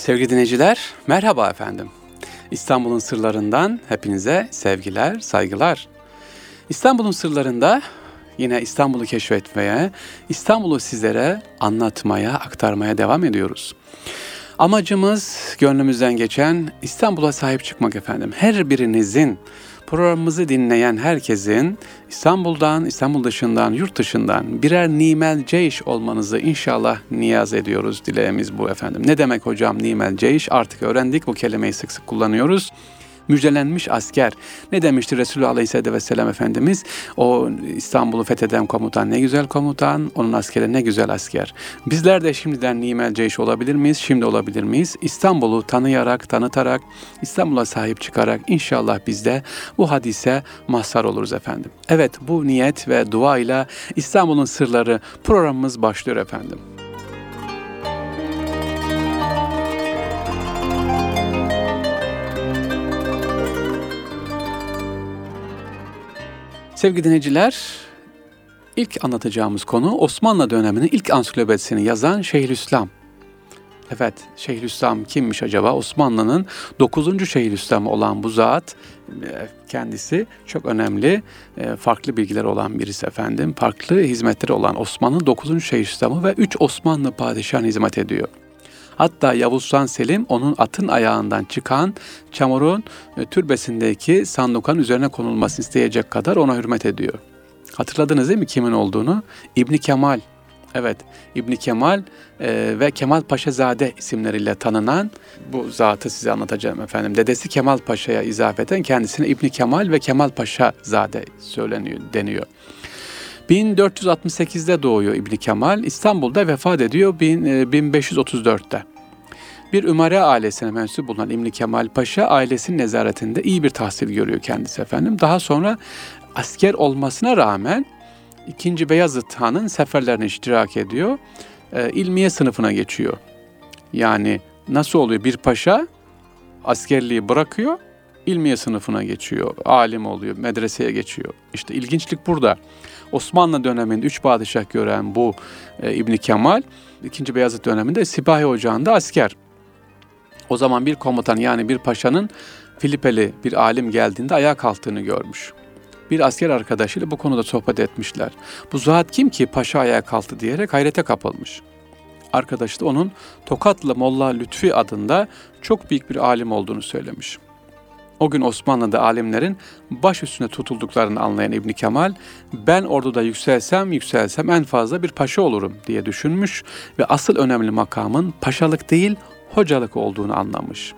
Sevgili dinleyiciler, merhaba efendim. İstanbul'un sırlarından hepinize sevgiler, saygılar. İstanbul'un sırlarında yine İstanbul'u keşfetmeye, İstanbul'u sizlere anlatmaya, aktarmaya devam ediyoruz. Amacımız gönlümüzden geçen İstanbul'a sahip çıkmak efendim. Her birinizin programımızı dinleyen herkesin İstanbul'dan, İstanbul dışından, yurt dışından birer nimel ceyş olmanızı inşallah niyaz ediyoruz. Dileğimiz bu efendim. Ne demek hocam nimel ceyş? Artık öğrendik bu kelimeyi sık sık kullanıyoruz müjdelenmiş asker. Ne demişti Resulullah Aleyhisselatü Vesselam Efendimiz? O İstanbul'u fetheden komutan ne güzel komutan, onun askeri ne güzel asker. Bizler de şimdiden nimel ceyş olabilir miyiz? Şimdi olabilir miyiz? İstanbul'u tanıyarak, tanıtarak, İstanbul'a sahip çıkarak inşallah biz de bu hadise mazhar oluruz efendim. Evet bu niyet ve dua ile İstanbul'un sırları programımız başlıyor efendim. Sevgili dinleyiciler, ilk anlatacağımız konu Osmanlı döneminin ilk ansiklopedisini yazan Şeyhülislam. Evet, Şeyhülislam kimmiş acaba? Osmanlı'nın 9. Şeyhülislamı olan bu zat e, kendisi çok önemli, e, farklı bilgiler olan birisi efendim. Farklı hizmetleri olan Osmanlı 9. Şeyhülislamı ve 3 Osmanlı padişahına hizmet ediyor. Hatta Yavuz Sultan Selim onun atın ayağından çıkan çamurun e, türbesindeki sandukanın üzerine konulmasını isteyecek kadar ona hürmet ediyor. Hatırladınız değil mi kimin olduğunu? İbni Kemal. Evet, İbni Kemal e, ve Kemal Paşazade isimleriyle tanınan bu zatı size anlatacağım efendim. Dedesi Kemal Paşa'ya izafeten kendisine İbni Kemal ve Kemal Paşazade söyleniyor, deniyor. 1468'de doğuyor İbni Kemal, İstanbul'da vefat ediyor 1534'te. Bir Ümare ailesine mensup bulunan İbni Kemal Paşa ailesinin nezaretinde iyi bir tahsil görüyor kendisi efendim. Daha sonra asker olmasına rağmen 2. Beyazıt Han'ın seferlerine iştirak ediyor. E, ilmiye sınıfına geçiyor. Yani nasıl oluyor? Bir paşa askerliği bırakıyor, ilmiye sınıfına geçiyor, alim oluyor, medreseye geçiyor. İşte ilginçlik burada. Osmanlı döneminde üç padişah gören bu e, İbni Kemal, ikinci Beyazıt döneminde Sipahi Ocağı'nda asker. O zaman bir komutan yani bir paşanın Filipeli bir alim geldiğinde ayağa kalktığını görmüş. Bir asker arkadaşıyla bu konuda sohbet etmişler. Bu zat kim ki paşa ayağa kalktı diyerek hayrete kapılmış. Arkadaşı da onun Tokatlı Molla Lütfi adında çok büyük bir alim olduğunu söylemiş. O gün Osmanlı'da alimlerin baş üstüne tutulduklarını anlayan İbni Kemal, ben orduda yükselsem yükselsem en fazla bir paşa olurum diye düşünmüş ve asıl önemli makamın paşalık değil hocalık olduğunu anlamış.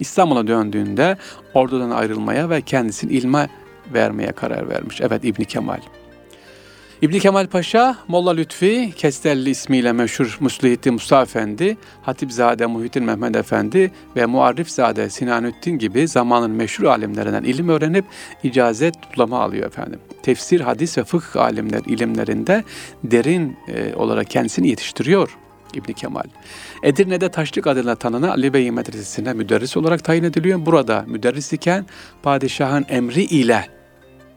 İstanbul'a döndüğünde ordudan ayrılmaya ve kendisini ilme vermeye karar vermiş. Evet İbni Kemal. İbni Kemal Paşa, Molla Lütfi, Kestelli ismiyle meşhur Muslihiddin Mustafa Efendi, Hatipzade Muhittin Mehmet Efendi ve Muarrifzade Sinanüddin gibi zamanın meşhur alimlerinden ilim öğrenip icazet diploma alıyor efendim. Tefsir, hadis ve fıkıh alimler ilimlerinde derin e, olarak kendisini yetiştiriyor. İbni Kemal. Edirne'de Taşlık adıyla tanınan Ali Bey Medresesi'ne müderris olarak tayin ediliyor. Burada müderris iken padişahın emri ile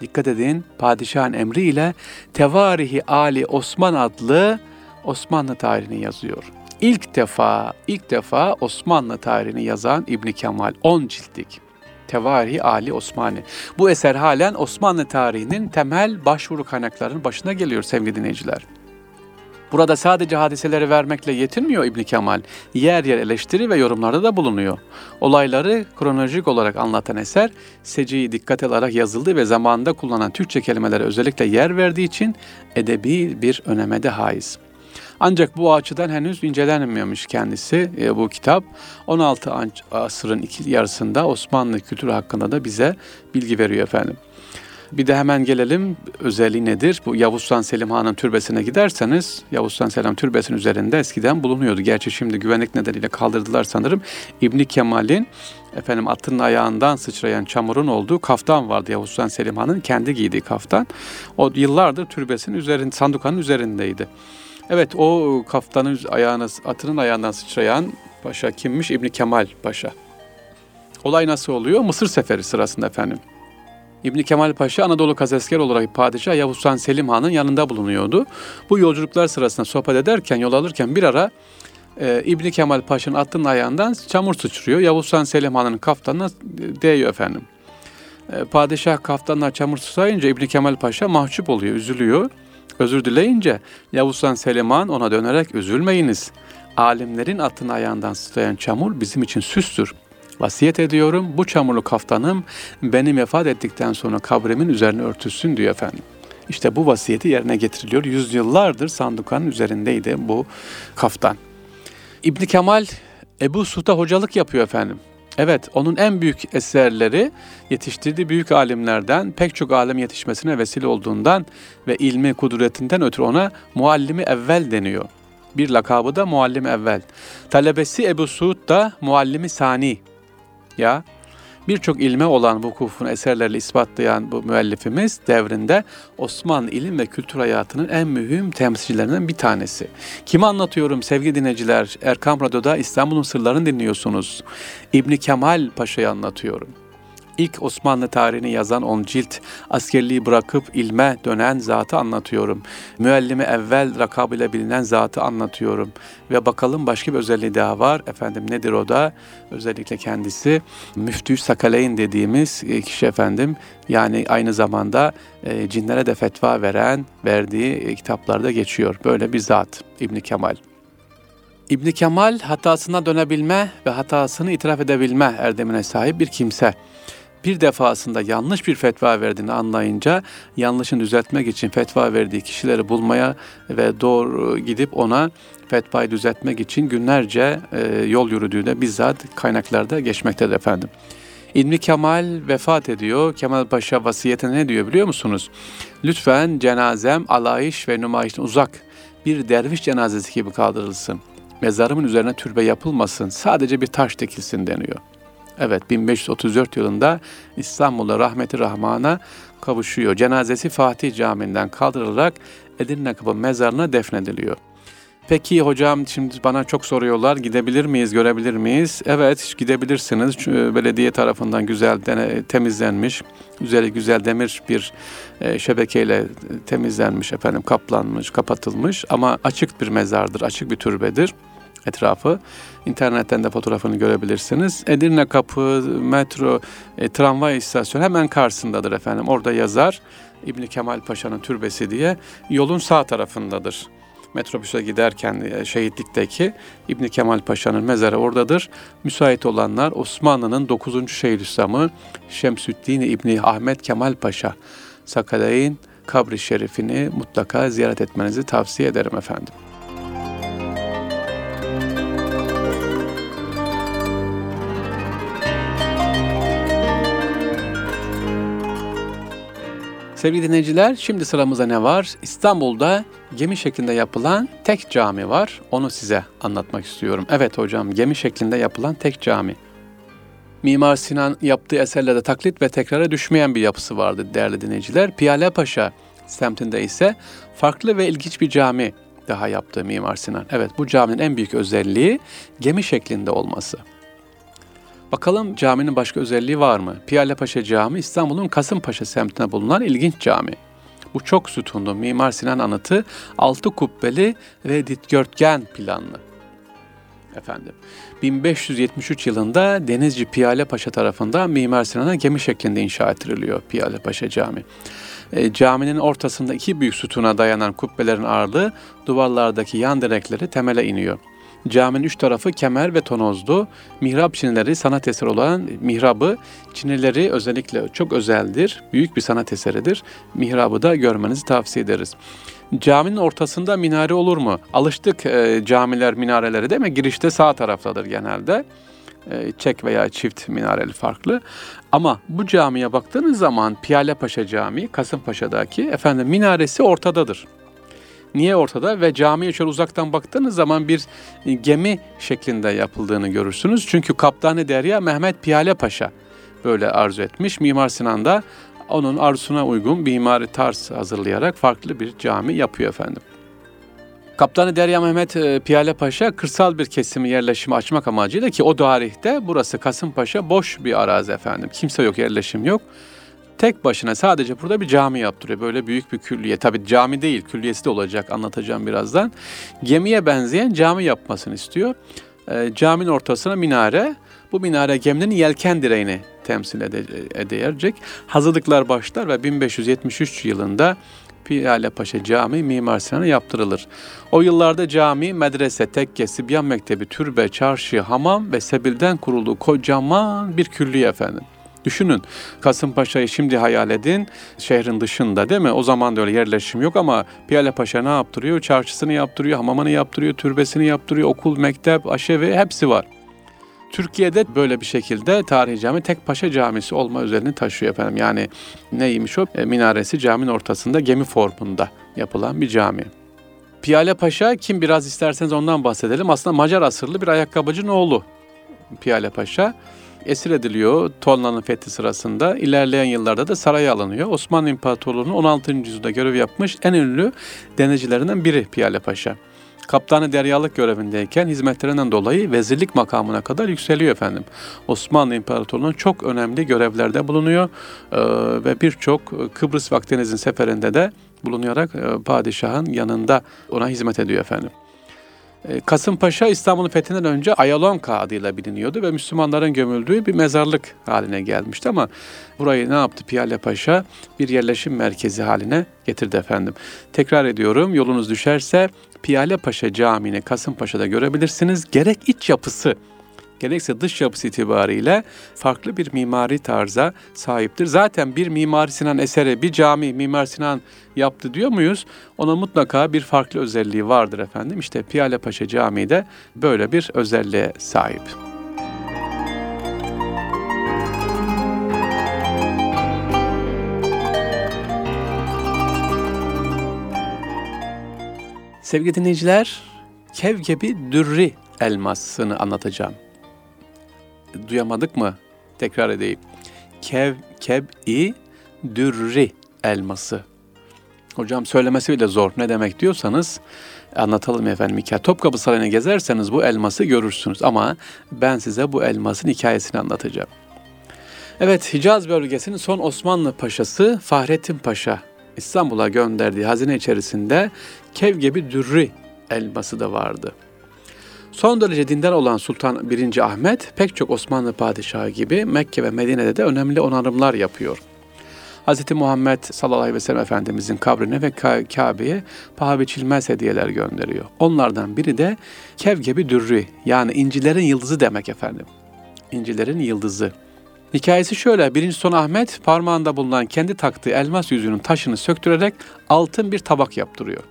dikkat edin padişahın emri ile Tevarihi Ali Osman adlı Osmanlı tarihini yazıyor. İlk defa, ilk defa Osmanlı tarihini yazan İbni Kemal 10 ciltlik. Tevarihi Ali Osmani. Bu eser halen Osmanlı tarihinin temel başvuru kaynaklarının başına geliyor sevgili dinleyiciler. Burada sadece hadiseleri vermekle yetinmiyor İbn Kemal. Yer yer eleştiri ve yorumlarda da bulunuyor. Olayları kronolojik olarak anlatan eser seciyi dikkat alarak yazıldı ve zamanında kullanılan Türkçe kelimelere özellikle yer verdiği için edebi bir öneme de haiz. Ancak bu açıdan henüz incelenmiyormuş kendisi e, bu kitap. 16 asrın iki yarısında Osmanlı kültürü hakkında da bize bilgi veriyor efendim. Bir de hemen gelelim özelliği nedir? Bu Yavuz Sultan Selim Han'ın türbesine giderseniz Yavuz Sultan Selim türbesinin üzerinde eskiden bulunuyordu. Gerçi şimdi güvenlik nedeniyle kaldırdılar sanırım. İbni Kemal'in efendim atının ayağından sıçrayan çamurun olduğu kaftan vardı Yavuz Sultan Selim Han'ın kendi giydiği kaftan. O yıllardır türbesinin üzerinde, sandukanın üzerindeydi. Evet o kaftanın ayağına, atının ayağından sıçrayan paşa kimmiş? İbni Kemal Paşa. Olay nasıl oluyor? Mısır seferi sırasında efendim. İbni Kemal Paşa Anadolu Kazesker olarak Padişah Yavuz Sultan Selim Han'ın yanında bulunuyordu. Bu yolculuklar sırasında sohbet ederken, yol alırken bir ara e, İbni Kemal Paşa'nın attığın ayağından çamur sıçrıyor. Yavuz Sultan Selim Han'ın kaftanına değiyor efendim. E, padişah kaftanına çamur sıçrayınca İbni Kemal Paşa mahcup oluyor, üzülüyor. Özür dileyince Yavuz Sultan Selim Han ona dönerek üzülmeyiniz. Alimlerin atın ayağından sıçrayan çamur bizim için süstür. Vasiyet ediyorum bu çamurlu kaftanım benim vefat ettikten sonra kabrimin üzerine örtülsün diyor efendim. İşte bu vasiyeti yerine getiriliyor. Yüzyıllardır sandukanın üzerindeydi bu kaftan. İbni Kemal Ebu Suta hocalık yapıyor efendim. Evet, onun en büyük eserleri yetiştirdiği büyük alimlerden, pek çok alim yetişmesine vesile olduğundan ve ilmi kudretinden ötürü ona muallimi evvel deniyor. Bir lakabı da muallim evvel. Talebesi Ebu Suud da muallimi sani. Ya birçok ilme olan vukufunu eserlerle ispatlayan bu müellifimiz devrinde Osmanlı ilim ve kültür hayatının en mühim temsilcilerinden bir tanesi. Kimi anlatıyorum sevgili dinleyiciler? Erkam Radyo'da İstanbul'un sırlarını dinliyorsunuz. İbni Kemal Paşa'yı anlatıyorum ilk Osmanlı tarihini yazan on cilt askerliği bırakıp ilme dönen zatı anlatıyorum. Müellimi evvel rakabıyla bilinen zatı anlatıyorum. Ve bakalım başka bir özelliği daha var. Efendim nedir o da? Özellikle kendisi Müftü Sakaleyn dediğimiz e, kişi efendim. Yani aynı zamanda e, cinlere de fetva veren, verdiği e, kitaplarda geçiyor. Böyle bir zat İbni Kemal. İbni Kemal hatasına dönebilme ve hatasını itiraf edebilme erdemine sahip bir kimse bir defasında yanlış bir fetva verdiğini anlayınca yanlışını düzeltmek için fetva verdiği kişileri bulmaya ve doğru gidip ona fetvayı düzeltmek için günlerce e, yol yürüdüğü de bizzat kaynaklarda geçmektedir efendim. İlmi Kemal vefat ediyor. Kemal Paşa vasiyete ne diyor biliyor musunuz? Lütfen cenazem alayış ve nümayişten uzak bir derviş cenazesi gibi kaldırılsın. Mezarımın üzerine türbe yapılmasın. Sadece bir taş dikilsin deniyor. Evet 1534 yılında İstanbul'da rahmeti rahmana kavuşuyor. Cenazesi Fatih Camii'nden kaldırılarak Edirne Kapı mezarına defnediliyor. Peki hocam şimdi bana çok soruyorlar gidebilir miyiz, görebilir miyiz? Evet gidebilirsiniz. Çünkü belediye tarafından güzel temizlenmiş, üzeri güzel demir bir e, şebekeyle temizlenmiş efendim, kaplanmış, kapatılmış ama açık bir mezardır, açık bir türbedir etrafı. İnternetten de fotoğrafını görebilirsiniz. Edirne Kapı, metro, e, tramvay istasyonu hemen karşısındadır efendim. Orada yazar İbni Kemal Paşa'nın türbesi diye yolun sağ tarafındadır. Metrobüse giderken e, şehitlikteki İbni Kemal Paşa'nın mezarı oradadır. Müsait olanlar Osmanlı'nın 9. Şeyhülislam'ı Şemsüddin İbni Ahmet Kemal Paşa Sakaleyn kabri şerifini mutlaka ziyaret etmenizi tavsiye ederim efendim. Sevgili dinleyiciler, şimdi sıramızda ne var? İstanbul'da gemi şeklinde yapılan tek cami var. Onu size anlatmak istiyorum. Evet hocam, gemi şeklinde yapılan tek cami. Mimar Sinan yaptığı eserlerde taklit ve tekrara düşmeyen bir yapısı vardı değerli dinleyiciler. Piyale Paşa semtinde ise farklı ve ilginç bir cami daha yaptı Mimar Sinan. Evet bu caminin en büyük özelliği gemi şeklinde olması. Bakalım caminin başka özelliği var mı? Piyalepaşa Camii İstanbul'un Kasımpaşa semtine bulunan ilginç cami. Bu çok sütunlu Mimar Sinan anıtı altı kubbeli ve dikdörtgen planlı. Efendim 1573 yılında Denizci Piyale Paşa tarafından Mimar Sinan'a gemi şeklinde inşa ettiriliyor Piyale Paşa Camii. E, caminin ortasında iki büyük sütuna dayanan kubbelerin ağırlığı duvarlardaki yan direkleri temele iniyor. Caminin üç tarafı kemer ve tonozlu. Mihrap çinileri sanat eseri olan mihrabı çinileri özellikle çok özeldir. Büyük bir sanat eseridir. Mihrabı da görmenizi tavsiye ederiz. Caminin ortasında minare olur mu? Alıştık e, camiler minareleri değil mi? Girişte sağ taraftadır genelde. E, çek veya çift minareli farklı. Ama bu camiye baktığınız zaman Piyale Paşa Camii, Kasımpaşa'daki efendim minaresi ortadadır. Niye ortada? Ve camiye şöyle uzaktan baktığınız zaman bir e, gemi şeklinde yapıldığını görürsünüz. Çünkü Kaptanı Derya Mehmet Piyale Paşa böyle arzu etmiş. Mimar Sinan da onun arzusuna uygun bir mimari tarz hazırlayarak farklı bir cami yapıyor efendim. Kaptanı Derya Mehmet e, Piyale Paşa kırsal bir kesimi yerleşimi açmak amacıyla ki o tarihte burası Kasımpaşa boş bir arazi efendim. Kimse yok, yerleşim yok tek başına sadece burada bir cami yaptırıyor. Böyle büyük bir külliye. Tabii cami değil, külliyesi de olacak anlatacağım birazdan. Gemiye benzeyen cami yapmasını istiyor. E, caminin ortasına minare. Bu minare geminin yelken direğini temsil ede- edecek. Hazırlıklar başlar ve 1573 yılında Piyale Paşa Camii Mimar Sinan'a yaptırılır. O yıllarda cami, medrese, tekke, Sibyan Mektebi, türbe, çarşı, hamam ve sebilden kurulduğu kocaman bir külliye efendim. Düşünün Kasımpaşa'yı şimdi hayal edin şehrin dışında değil mi? O zaman da öyle yerleşim yok ama Piyale Paşa ne yaptırıyor? Çarşısını yaptırıyor, hamamını yaptırıyor, türbesini yaptırıyor, okul, mektep, aşevi hepsi var. Türkiye'de böyle bir şekilde tarihi cami tek paşa camisi olma özelliğini taşıyor efendim. Yani neymiş o? E, minaresi caminin ortasında gemi formunda yapılan bir cami. Piyale Paşa kim biraz isterseniz ondan bahsedelim. Aslında Macar asırlı bir ayakkabıcının oğlu Piyale Paşa. Esir ediliyor Tolna'nın fethi sırasında. İlerleyen yıllarda da saraya alınıyor. Osmanlı İmparatorluğu'nun 16. yüzyılda görev yapmış en ünlü denizcilerinden biri Piyale Paşa. Kaptanı deryalık görevindeyken hizmetlerinden dolayı vezirlik makamına kadar yükseliyor efendim. Osmanlı İmparatorluğu'nun çok önemli görevlerde bulunuyor ee, ve birçok Kıbrıs ve Akdeniz'in seferinde de bulunarak e, padişahın yanında ona hizmet ediyor efendim. E, Kasımpaşa İstanbul'un fethinden önce Ayalonka adıyla biliniyordu ve Müslümanların gömüldüğü bir mezarlık haline gelmişti ama burayı ne yaptı Piyale Paşa? Bir yerleşim merkezi haline getirdi efendim. Tekrar ediyorum yolunuz düşerse Piyale Paşa Camii'ni Kasımpaşa'da görebilirsiniz. Gerek iç yapısı gerekse dış yapısı itibariyle farklı bir mimari tarza sahiptir. Zaten bir Mimar Sinan eseri, bir cami Mimar Sinan yaptı diyor muyuz? Ona mutlaka bir farklı özelliği vardır efendim. İşte Piyale Paşa Camii de böyle bir özelliğe sahip. Sevgili dinleyiciler, Kevkebi Dürri elmasını anlatacağım. Duyamadık mı? Tekrar edeyim. Kev, keb-i dürri elması. Hocam söylemesi bile zor. Ne demek diyorsanız anlatalım efendim hikaye. Topkapı Sarayı'nı gezerseniz bu elması görürsünüz ama ben size bu elmasın hikayesini anlatacağım. Evet Hicaz bölgesinin son Osmanlı paşası Fahrettin Paşa İstanbul'a gönderdiği hazine içerisinde Kevgebi Dürri elması da vardı. Son derece dindar olan Sultan 1. Ahmet pek çok Osmanlı padişahı gibi Mekke ve Medine'de de önemli onarımlar yapıyor. Hz. Muhammed sallallahu aleyhi ve sellem Efendimizin kabrine ve Kabe'ye paha biçilmez hediyeler gönderiyor. Onlardan biri de Kevgebi Dürri yani incilerin yıldızı demek efendim. İncilerin yıldızı. Hikayesi şöyle. Birinci Son Ahmet parmağında bulunan kendi taktığı elmas yüzüğünün taşını söktürerek altın bir tabak yaptırıyor.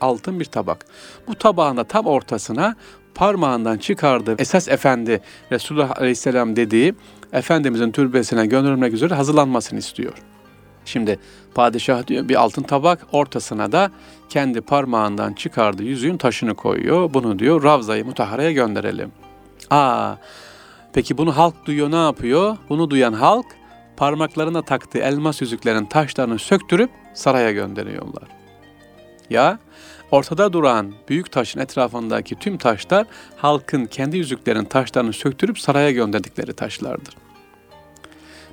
Altın bir tabak. Bu tabağın da tam ortasına parmağından çıkardığı esas efendi Resulullah Aleyhisselam dediği Efendimizin türbesine gönderilmek üzere hazırlanmasını istiyor. Şimdi padişah diyor bir altın tabak ortasına da kendi parmağından çıkardığı yüzüğün taşını koyuyor. Bunu diyor Ravza-i Mutahara'ya gönderelim. Aa, peki bunu halk duyuyor ne yapıyor? Bunu duyan halk parmaklarına taktığı elmas yüzüklerin taşlarını söktürüp saraya gönderiyorlar. Ya ortada duran büyük taşın etrafındaki tüm taşlar halkın kendi yüzüklerin taşlarını söktürüp saraya gönderdikleri taşlardır.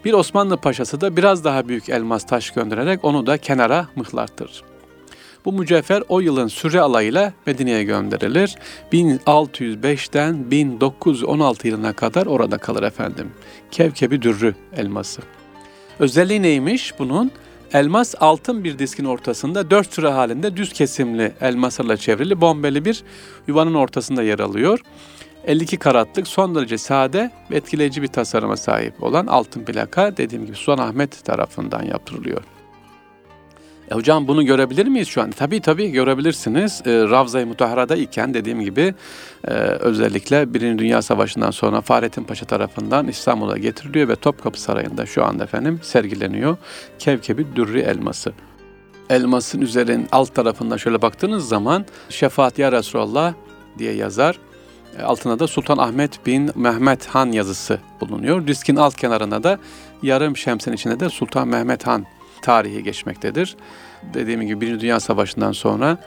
Bir Osmanlı paşası da biraz daha büyük elmas taş göndererek onu da kenara mıhlattırır. Bu mücevher o yılın süre alayıyla Medine'ye gönderilir. 1605'ten 1916 yılına kadar orada kalır efendim. Kevkebi dürrü elması. Özelliği neymiş bunun? Elmas altın bir diskin ortasında dört sıra halinde düz kesimli elmaslarla çevrili bombeli bir yuvanın ortasında yer alıyor. 52 karatlık son derece sade ve etkileyici bir tasarıma sahip olan altın plaka dediğim gibi Sultan Ahmet tarafından yaptırılıyor. E hocam bunu görebilir miyiz şu an? Tabii tabii görebilirsiniz. E, Ravza-i Mutahara'da iken dediğim gibi e, özellikle Birinci Dünya Savaşı'ndan sonra Fahrettin Paşa tarafından İstanbul'a getiriliyor ve Topkapı Sarayı'nda şu anda efendim sergileniyor. Kevkebi Dürri elması. Elmasın üzerin alt tarafında şöyle baktığınız zaman Şefaat ya Resulallah diye yazar. E, altına da Sultan Ahmet bin Mehmet Han yazısı bulunuyor. Diskin alt kenarında da yarım şemsin içinde de Sultan Mehmet Han tarihi geçmektedir. Dediğim gibi Birinci Dünya Savaşı'ndan sonra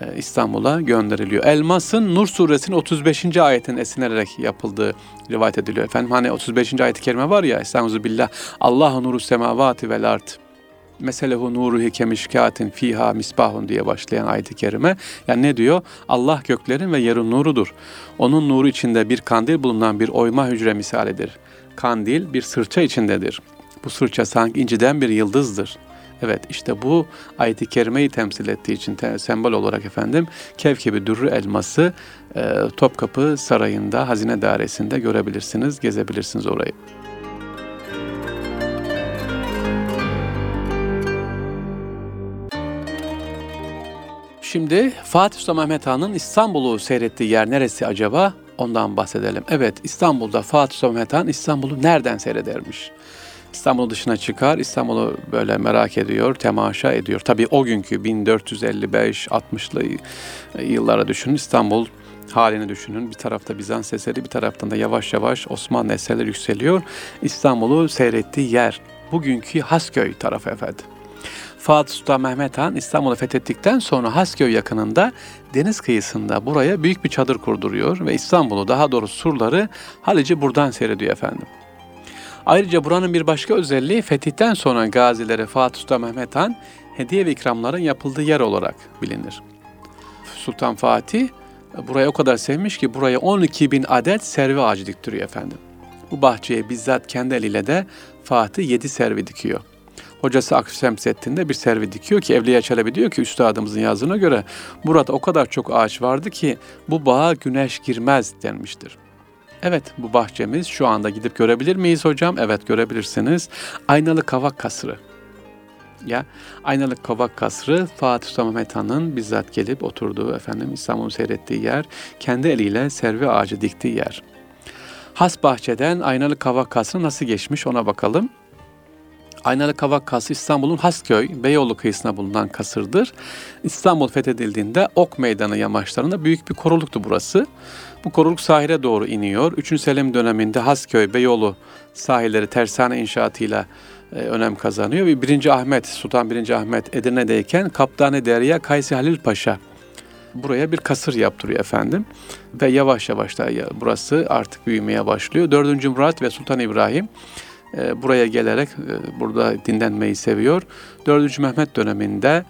e, İstanbul'a gönderiliyor. Elmas'ın Nur suresinin 35. ayetin esinerek yapıldığı rivayet ediliyor. Efendim hani 35. ayet-i kerime var ya Estağfurullah billah Allahu nuru semavati vel ard meselehu nuruhi kemişkatin fiha misbahun diye başlayan ayet-i kerime. Yani ne diyor? Allah göklerin ve yerin nurudur. Onun nuru içinde bir kandil bulunan bir oyma hücre misalidir. Kandil bir sırça içindedir. Bu sırça sanki inciden bir yıldızdır. Evet işte bu ayet-i kerimeyi temsil ettiği için te- sembol olarak efendim Kevkebi Dürrü elması e, Topkapı Sarayı'nda Hazine Dairesi'nde görebilirsiniz, gezebilirsiniz orayı. Şimdi Fatih Sultan Mehmet Han'ın İstanbul'u seyrettiği yer neresi acaba? Ondan bahsedelim. Evet İstanbul'da Fatih Sultan Mehmet Han İstanbul'u nereden seyredermiş? İstanbul dışına çıkar, İstanbul'u böyle merak ediyor, temaşa ediyor. Tabii o günkü 1455-60'lı yıllara düşünün İstanbul halini düşünün. Bir tarafta Bizans eseri, bir taraftan da yavaş yavaş Osmanlı eserleri yükseliyor. İstanbul'u seyrettiği yer bugünkü Hasköy tarafı efendim. Fatih Sultan Mehmet Han İstanbul'u fethettikten sonra Hasköy yakınında deniz kıyısında buraya büyük bir çadır kurduruyor ve İstanbul'u daha doğrusu surları Halic'i buradan seyrediyor efendim. Ayrıca buranın bir başka özelliği fetihten sonra gazilere Fatih Sultan Mehmet Han hediye ve ikramların yapıldığı yer olarak bilinir. Sultan Fatih burayı o kadar sevmiş ki buraya 12 bin adet servi ağacı diktiriyor efendim. Bu bahçeye bizzat kendi eliyle de Fatih 7 servi dikiyor. Hocası Akif Semsettin de bir servi dikiyor ki Evliya Çelebi diyor ki üstadımızın yazdığına göre burada o kadar çok ağaç vardı ki bu bağa güneş girmez denmiştir. Evet bu bahçemiz şu anda gidip görebilir miyiz hocam? Evet görebilirsiniz. Aynalı Kavak Kasrı. Ya Aynalı Kavak Kasrı Fatih Sultan Mehmet Han'ın bizzat gelip oturduğu efendim İstanbul'u seyrettiği yer, kendi eliyle servi ağacı diktiği yer. Has bahçeden Aynalı Kavak Kasrı nasıl geçmiş ona bakalım. Aynalı Kavak Kasrı İstanbul'un Hasköy, Beyoğlu kıyısına bulunan kasırdır. İstanbul fethedildiğinde Ok Meydanı yamaçlarında büyük bir koruluktu burası. Bu koruluk sahile doğru iniyor. 3. Selim döneminde Hasköy, Beyoğlu sahilleri tersane inşaatıyla e, önem kazanıyor. Ve 1. Ahmet, Sultan 1. Ahmet Edirne'deyken Kaptanı Derya Kaysi Halil Paşa buraya bir kasır yaptırıyor efendim. Ve yavaş yavaş da burası artık büyümeye başlıyor. 4. Murat ve Sultan İbrahim buraya gelerek e, burada dinlenmeyi seviyor. 4. Mehmet döneminde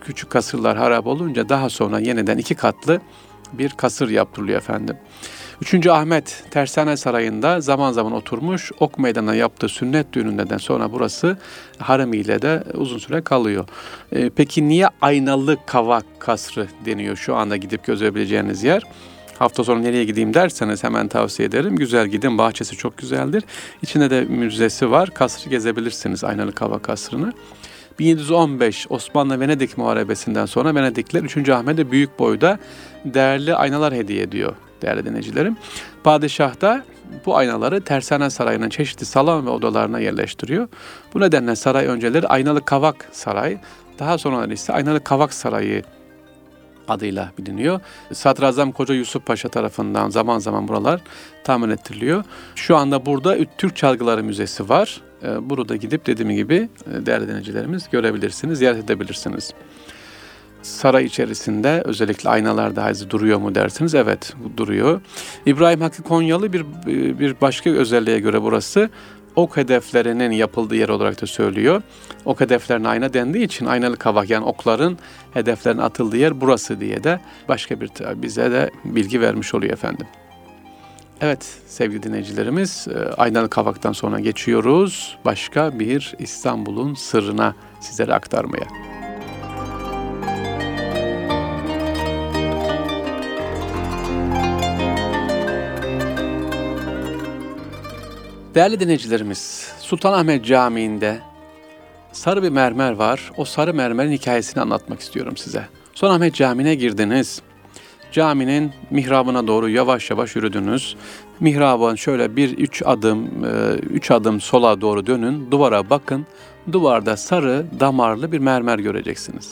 küçük kasırlar harap olunca daha sonra yeniden iki katlı bir kasır yaptırılıyor efendim. 3. Ahmet Tersane Sarayı'nda zaman zaman oturmuş ok meydanına yaptığı sünnet düğününden sonra burası haremiyle de uzun süre kalıyor. E, peki niye aynalı kavak kasrı deniyor şu anda gidip gözebileceğiniz yer? Hafta sonu nereye gideyim derseniz hemen tavsiye ederim. Güzel gidin. Bahçesi çok güzeldir. İçinde de müzesi var. Kasrı gezebilirsiniz. Aynalı Kava Kasrı'nı. 1715 Osmanlı Venedik Muharebesi'nden sonra Venedikler 3. Ahmet'e büyük boyda değerli aynalar hediye ediyor değerli dinleyicilerim. Padişah da bu aynaları Tersane Sarayı'nın çeşitli salon ve odalarına yerleştiriyor. Bu nedenle saray önceleri Aynalı Kavak Saray, daha sonra ise Aynalı Kavak Sarayı adıyla biliniyor. Sadrazam Koca Yusuf Paşa tarafından zaman zaman buralar tahmin ettiriliyor. Şu anda burada Türk Çalgıları Müzesi var. Burada gidip dediğim gibi değerli dinleyicilerimiz görebilirsiniz, ziyaret edebilirsiniz. Saray içerisinde özellikle aynalarda hazi duruyor mu dersiniz? Evet duruyor. İbrahim Hakkı Konyalı bir, bir başka özelliğe göre burası ok hedeflerinin yapıldığı yer olarak da söylüyor. Ok hedeflerine ayna dendiği için aynalı kavak yani okların hedeflerin atıldığı yer burası diye de başka bir bize de bilgi vermiş oluyor efendim. Evet sevgili dinleyicilerimiz aynalı kavaktan sonra geçiyoruz başka bir İstanbul'un sırrına sizlere aktarmaya. Değerli dinleyicilerimiz, Sultanahmet Camii'nde sarı bir mermer var. O sarı mermerin hikayesini anlatmak istiyorum size. Sultanahmet Camii'ne girdiniz. Caminin mihrabına doğru yavaş yavaş yürüdünüz. Mihrabın şöyle bir üç adım, üç adım sola doğru dönün. Duvara bakın. Duvarda sarı damarlı bir mermer göreceksiniz.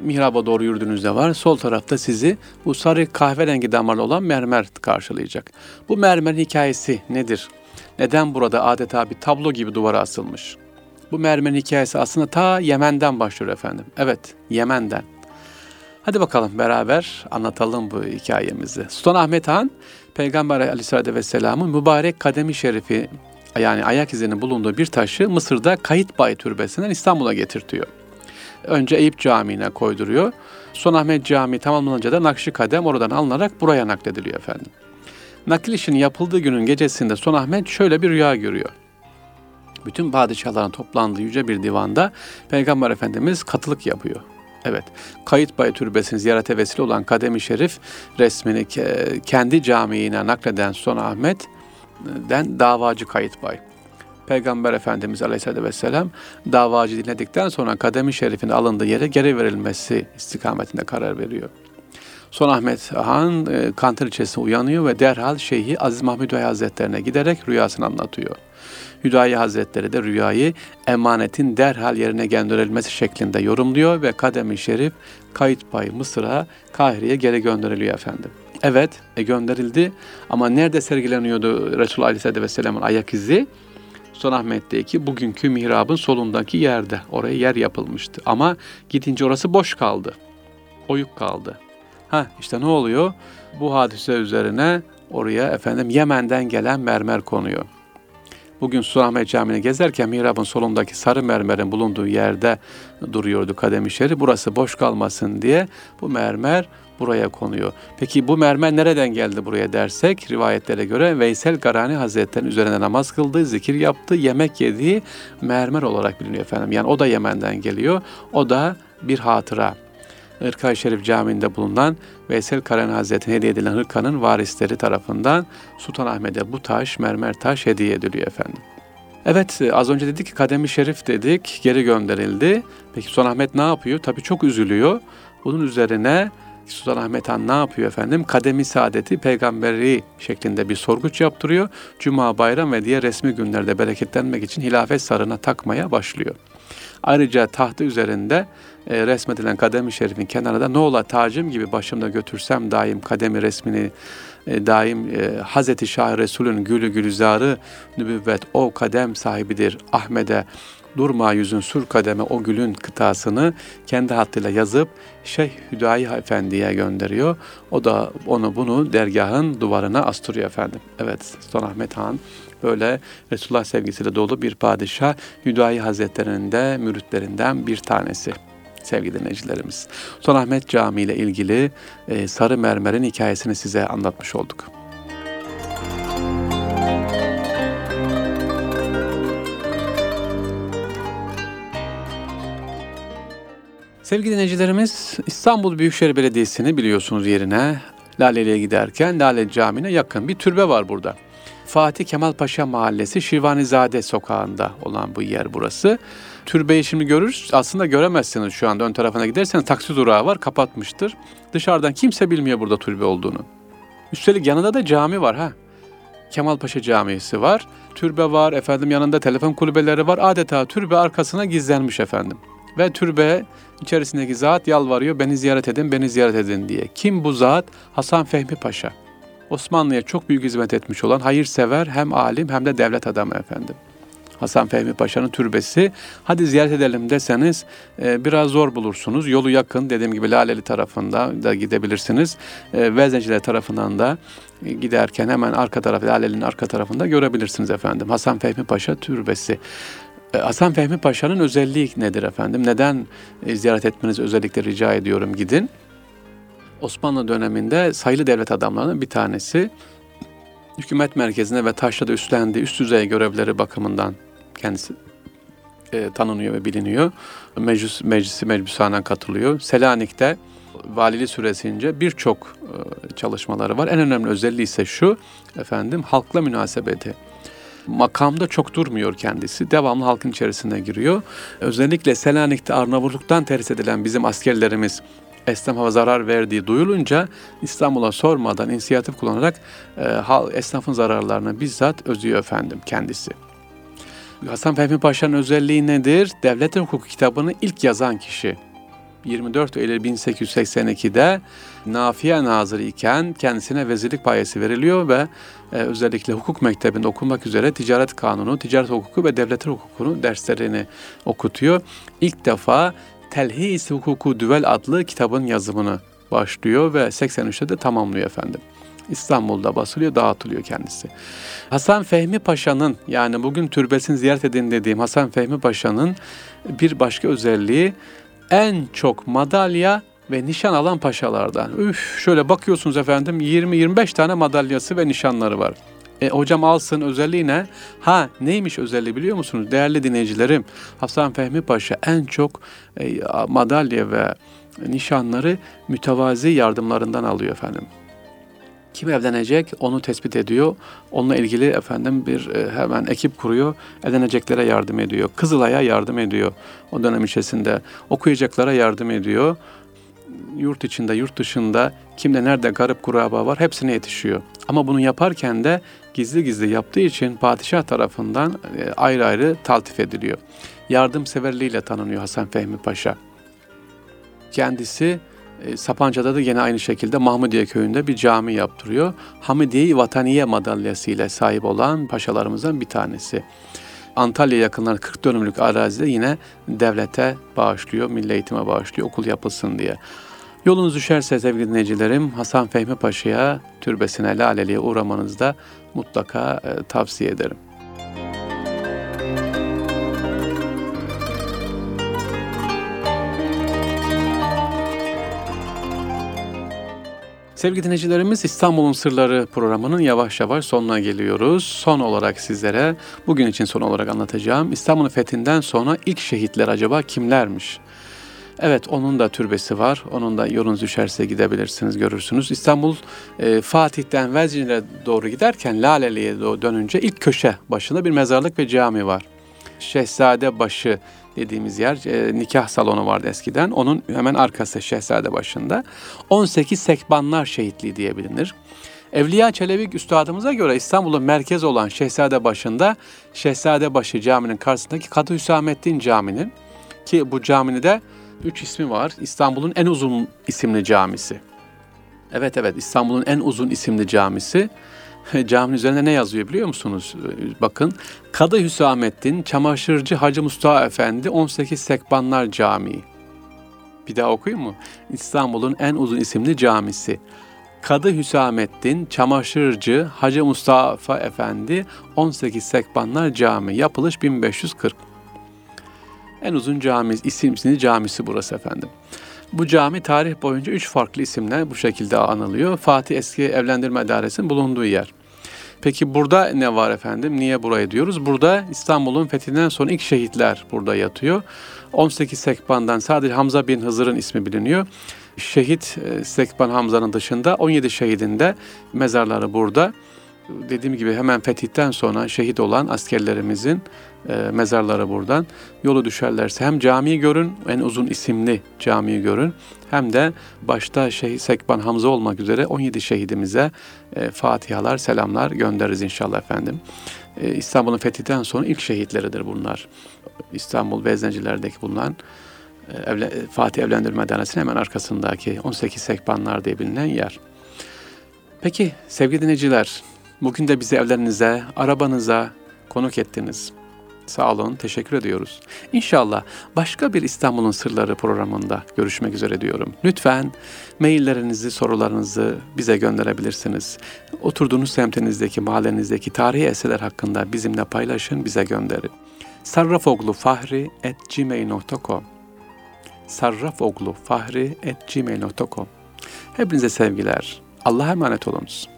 Mihraba doğru yürüdüğünüzde var. Sol tarafta sizi bu sarı kahverengi damarlı olan mermer karşılayacak. Bu mermerin hikayesi nedir? Neden burada adeta bir tablo gibi duvara asılmış? Bu mermerin hikayesi aslında ta Yemen'den başlıyor efendim. Evet, Yemen'den. Hadi bakalım beraber anlatalım bu hikayemizi. Sultan Ahmet Han, Peygamber Aleyhisselatü Vesselam'ın mübarek kademi şerifi yani ayak izinin bulunduğu bir taşı Mısır'da Kayıtbay Türbesi'nden İstanbul'a getirtiyor. Önce Eyüp Camii'ne koyduruyor. Son Ahmet Camii tamamlanınca da Nakşi Kadem oradan alınarak buraya naklediliyor efendim. Nakil işinin yapıldığı günün gecesinde Son Ahmet şöyle bir rüya görüyor. Bütün padişahların toplandığı yüce bir divanda Peygamber Efendimiz katılık yapıyor. Evet, Kayıtbay Türbesi'ni ziyarete vesile olan Kademi Şerif resmini kendi camiine nakleden Son Ahmet'den davacı Kayıtbay. Peygamber Efendimiz Aleyhisselatü Vesselam davacı dinledikten sonra kademi şerifin alındığı yere geri verilmesi istikametinde karar veriyor. Son Ahmet Han e, Kantar ilçesine uyanıyor ve derhal Şeyhi Aziz Mahmud Bey Hazretlerine giderek rüyasını anlatıyor. Hüdayi Hazretleri de rüyayı emanetin derhal yerine gönderilmesi şeklinde yorumluyor ve kademi şerif kayıt payı Mısır'a, Kahire'ye geri gönderiliyor efendim. Evet e, gönderildi ama nerede sergileniyordu Resulullah Aleyhisselatü Vesselam'ın ayak izi? Sultanahmet'teki bugünkü mihrabın solundaki yerde. Oraya yer yapılmıştı. Ama gidince orası boş kaldı. Oyuk kaldı. Ha işte ne oluyor? Bu hadise üzerine oraya efendim Yemen'den gelen mermer konuyor. Bugün Sultanahmet Camii'ni gezerken mihrabın solundaki sarı mermerin bulunduğu yerde duruyordu kadem şeri. Burası boş kalmasın diye bu mermer buraya konuyor. Peki bu mermer nereden geldi buraya dersek rivayetlere göre Veysel Garani Hazretleri'nin üzerine namaz kıldığı, zikir yaptığı, yemek yediği mermer olarak biliniyor efendim. Yani o da Yemen'den geliyor. O da bir hatıra. Hırka-i Şerif Camii'nde bulunan Veysel Karani Hazretleri'ne hediye edilen hırkanın varisleri tarafından Sultan Ahmet'e bu taş, mermer taş hediye ediliyor efendim. Evet az önce dedik ki kademi şerif dedik geri gönderildi. Peki Sultan Ahmet ne yapıyor? Tabii çok üzülüyor. Bunun üzerine Sultan Ahmet Han ne yapıyor efendim? Kademi saadeti peygamberi şeklinde bir sorguç yaptırıyor. Cuma, bayram ve diğer resmi günlerde bereketlenmek için hilafet sarına takmaya başlıyor. Ayrıca tahtı üzerinde e, resmedilen kademi şerifin kenarında ne ola tacım gibi başımda götürsem daim kademi resmini e, daim e, Hazreti Şah Resul'ün gülü gülüzarı nübüvvet o kadem sahibidir Ahmet'e durma yüzün sur kademe o gülün kıtasını kendi hattıyla yazıp Şeyh Hüdayi Efendi'ye gönderiyor. O da onu bunu dergahın duvarına astırıyor efendim. Evet Sultan Ahmet Han böyle Resulullah sevgisiyle dolu bir padişah Hüdayi Hazretleri'nin de müritlerinden bir tanesi sevgili dinleyicilerimiz. Sultan Ahmet Camii ile ilgili e, Sarı Mermer'in hikayesini size anlatmış olduk. Sevgili dinleyicilerimiz İstanbul Büyükşehir Belediyesi'ni biliyorsunuz yerine Laleli'ye giderken Lale Camii'ne yakın bir türbe var burada. Fatih Kemal Paşa Mahallesi Şirvanizade sokağında olan bu yer burası. Türbeyi şimdi görürüz. Aslında göremezsiniz şu anda ön tarafına giderseniz taksi durağı var kapatmıştır. Dışarıdan kimse bilmiyor burada türbe olduğunu. Üstelik yanında da cami var ha. Kemal Paşa Camisi var. Türbe var efendim yanında telefon kulübeleri var. Adeta türbe arkasına gizlenmiş efendim. Ve türbe içerisindeki zat yalvarıyor beni ziyaret edin, beni ziyaret edin diye. Kim bu zat? Hasan Fehmi Paşa. Osmanlı'ya çok büyük hizmet etmiş olan hayırsever hem alim hem de devlet adamı efendim. Hasan Fehmi Paşa'nın türbesi. Hadi ziyaret edelim deseniz e, biraz zor bulursunuz. Yolu yakın dediğim gibi Laleli tarafında da gidebilirsiniz. E, Vezneciler tarafından da e, giderken hemen arka taraf Laleli'nin arka tarafında görebilirsiniz efendim. Hasan Fehmi Paşa türbesi. E, Hasan Fehmi Paşa'nın özelliği nedir efendim? Neden e, ziyaret etmenizi özellikle rica ediyorum gidin. Osmanlı döneminde sayılı devlet adamlarının bir tanesi hükümet merkezinde ve taşrada üstlendiği üst düzey görevleri bakımından kendisi e, tanınıyor ve biliniyor. Meclis, meclisi meclishanen katılıyor. Selanik'te valili süresince birçok e, çalışmaları var. En önemli özelliği ise şu efendim halkla münasebeti makamda çok durmuyor kendisi. Devamlı halkın içerisine giriyor. Özellikle Selanik'te Arnavutluk'tan terhis edilen bizim askerlerimiz esnafa zarar verdiği duyulunca İstanbul'a sormadan inisiyatif kullanarak e, esnafın zararlarını bizzat özüyor efendim kendisi. Hasan Fehmi Paşa'nın özelliği nedir? Devlet Hukuku kitabını ilk yazan kişi. 24 Eylül 1882'de Nafiye Nazırı iken kendisine vezirlik payesi veriliyor ve e, özellikle hukuk mektebinde okumak üzere ticaret kanunu, ticaret hukuku ve devletler hukukunu derslerini okutuyor. İlk defa Telhis Hukuku Düvel adlı kitabın yazımını başlıyor ve 83'te de tamamlıyor efendim. İstanbul'da basılıyor, dağıtılıyor kendisi. Hasan Fehmi Paşa'nın yani bugün türbesini ziyaret edin dediğim Hasan Fehmi Paşa'nın bir başka özelliği en çok madalya ve nişan alan paşalardan. Üf şöyle bakıyorsunuz efendim 20-25 tane madalyası ve nişanları var. E, hocam alsın özelliği ne? Ha neymiş özelliği biliyor musunuz? Değerli dinleyicilerim Hasan Fehmi Paşa en çok e, madalya ve nişanları mütevazi yardımlarından alıyor efendim. Kim evlenecek onu tespit ediyor. Onunla ilgili efendim bir e, hemen ekip kuruyor. Evleneceklere yardım ediyor. Kızılay'a yardım ediyor. O dönem içerisinde okuyacaklara yardım ediyor. Yurt içinde, yurt dışında kimde nerede garip kuraba var hepsine yetişiyor. Ama bunu yaparken de gizli gizli yaptığı için padişah tarafından e, ayrı ayrı taltif ediliyor. Yardımseverliğiyle tanınıyor Hasan Fehmi Paşa. Kendisi e, Sapanca'da da yine aynı şekilde Mahmudiye köyünde bir cami yaptırıyor. Hamidiye Vataniye madalyası ile sahip olan paşalarımızdan bir tanesi. Antalya yakınlarında 40 dönümlük arazide yine devlete bağışlıyor, milli eğitime bağışlıyor okul yapılsın diye. Yolunuz düşerse sevgili dinleyicilerim Hasan Fehmi Paşa'ya türbesine laleliğe uğramanızı da mutlaka e, tavsiye ederim. Sevgili dinleyicilerimiz İstanbul'un Sırları programının yavaş yavaş sonuna geliyoruz. Son olarak sizlere bugün için son olarak anlatacağım. İstanbul'un fethinden sonra ilk şehitler acaba kimlermiş? Evet onun da türbesi var. Onun da yolunuz düşerse gidebilirsiniz görürsünüz. İstanbul e, Fatih'ten Vezir'e doğru giderken Laleli'ye dönünce ilk köşe başında bir mezarlık ve cami var. Şehzade başı dediğimiz yer e, nikah salonu vardı eskiden. Onun hemen arkası Şehzade başında. 18 sekbanlar şehitliği diye bilinir. Evliya Çelebi Üstadımıza göre İstanbul'un merkez olan Şehzade başında Şehzade başı caminin karşısındaki Kadı Hüsamettin Camii'nin ki bu caminin de üç ismi var. İstanbul'un en uzun isimli camisi. Evet evet İstanbul'un en uzun isimli camisi. Caminin üzerinde ne yazıyor biliyor musunuz? Bakın. Kadı Hüsamettin Çamaşırcı Hacı Mustafa Efendi 18 Sekbanlar Camii. Bir daha okuyayım mı? İstanbul'un en uzun isimli camisi. Kadı Hüsamettin Çamaşırcı Hacı Mustafa Efendi 18 Sekbanlar Camii. Yapılış 1540. En uzun cami, isimli camisi burası efendim. Bu cami tarih boyunca üç farklı isimle bu şekilde anılıyor. Fatih Eski Evlendirme Dairesi'nin bulunduğu yer. Peki burada ne var efendim? Niye burayı diyoruz? Burada İstanbul'un fethinden sonra ilk şehitler burada yatıyor. 18 Sekban'dan sadece Hamza bin Hızır'ın ismi biliniyor. Şehit e, Sekban Hamza'nın dışında 17 şehidin de mezarları burada dediğim gibi hemen fetihten sonra şehit olan askerlerimizin e, mezarları buradan. Yolu düşerlerse hem camiyi görün, en uzun isimli camiyi görün. Hem de başta Şehit Sekban Hamza olmak üzere 17 şehidimize e, fatihalar, selamlar göndeririz inşallah efendim. E, İstanbul'un fethinden sonra ilk şehitleridir bunlar. İstanbul Veznencilerdeki bulunan e, evle, Fatih Evlendirme Dairesi'nin hemen arkasındaki 18 Sekbanlar diye bilinen yer. Peki sevgili dinleyiciler, Bugün de bizi evlerinize, arabanıza konuk ettiniz. Sağ olun, teşekkür ediyoruz. İnşallah başka bir İstanbul'un Sırları programında görüşmek üzere diyorum. Lütfen maillerinizi, sorularınızı bize gönderebilirsiniz. Oturduğunuz semtinizdeki, mahallenizdeki tarihi eserler hakkında bizimle paylaşın, bize gönderin. sarrafoglufahri.gmail.com sarrafoglufahri.gmail.com Hepinize sevgiler. Allah'a emanet olunuz.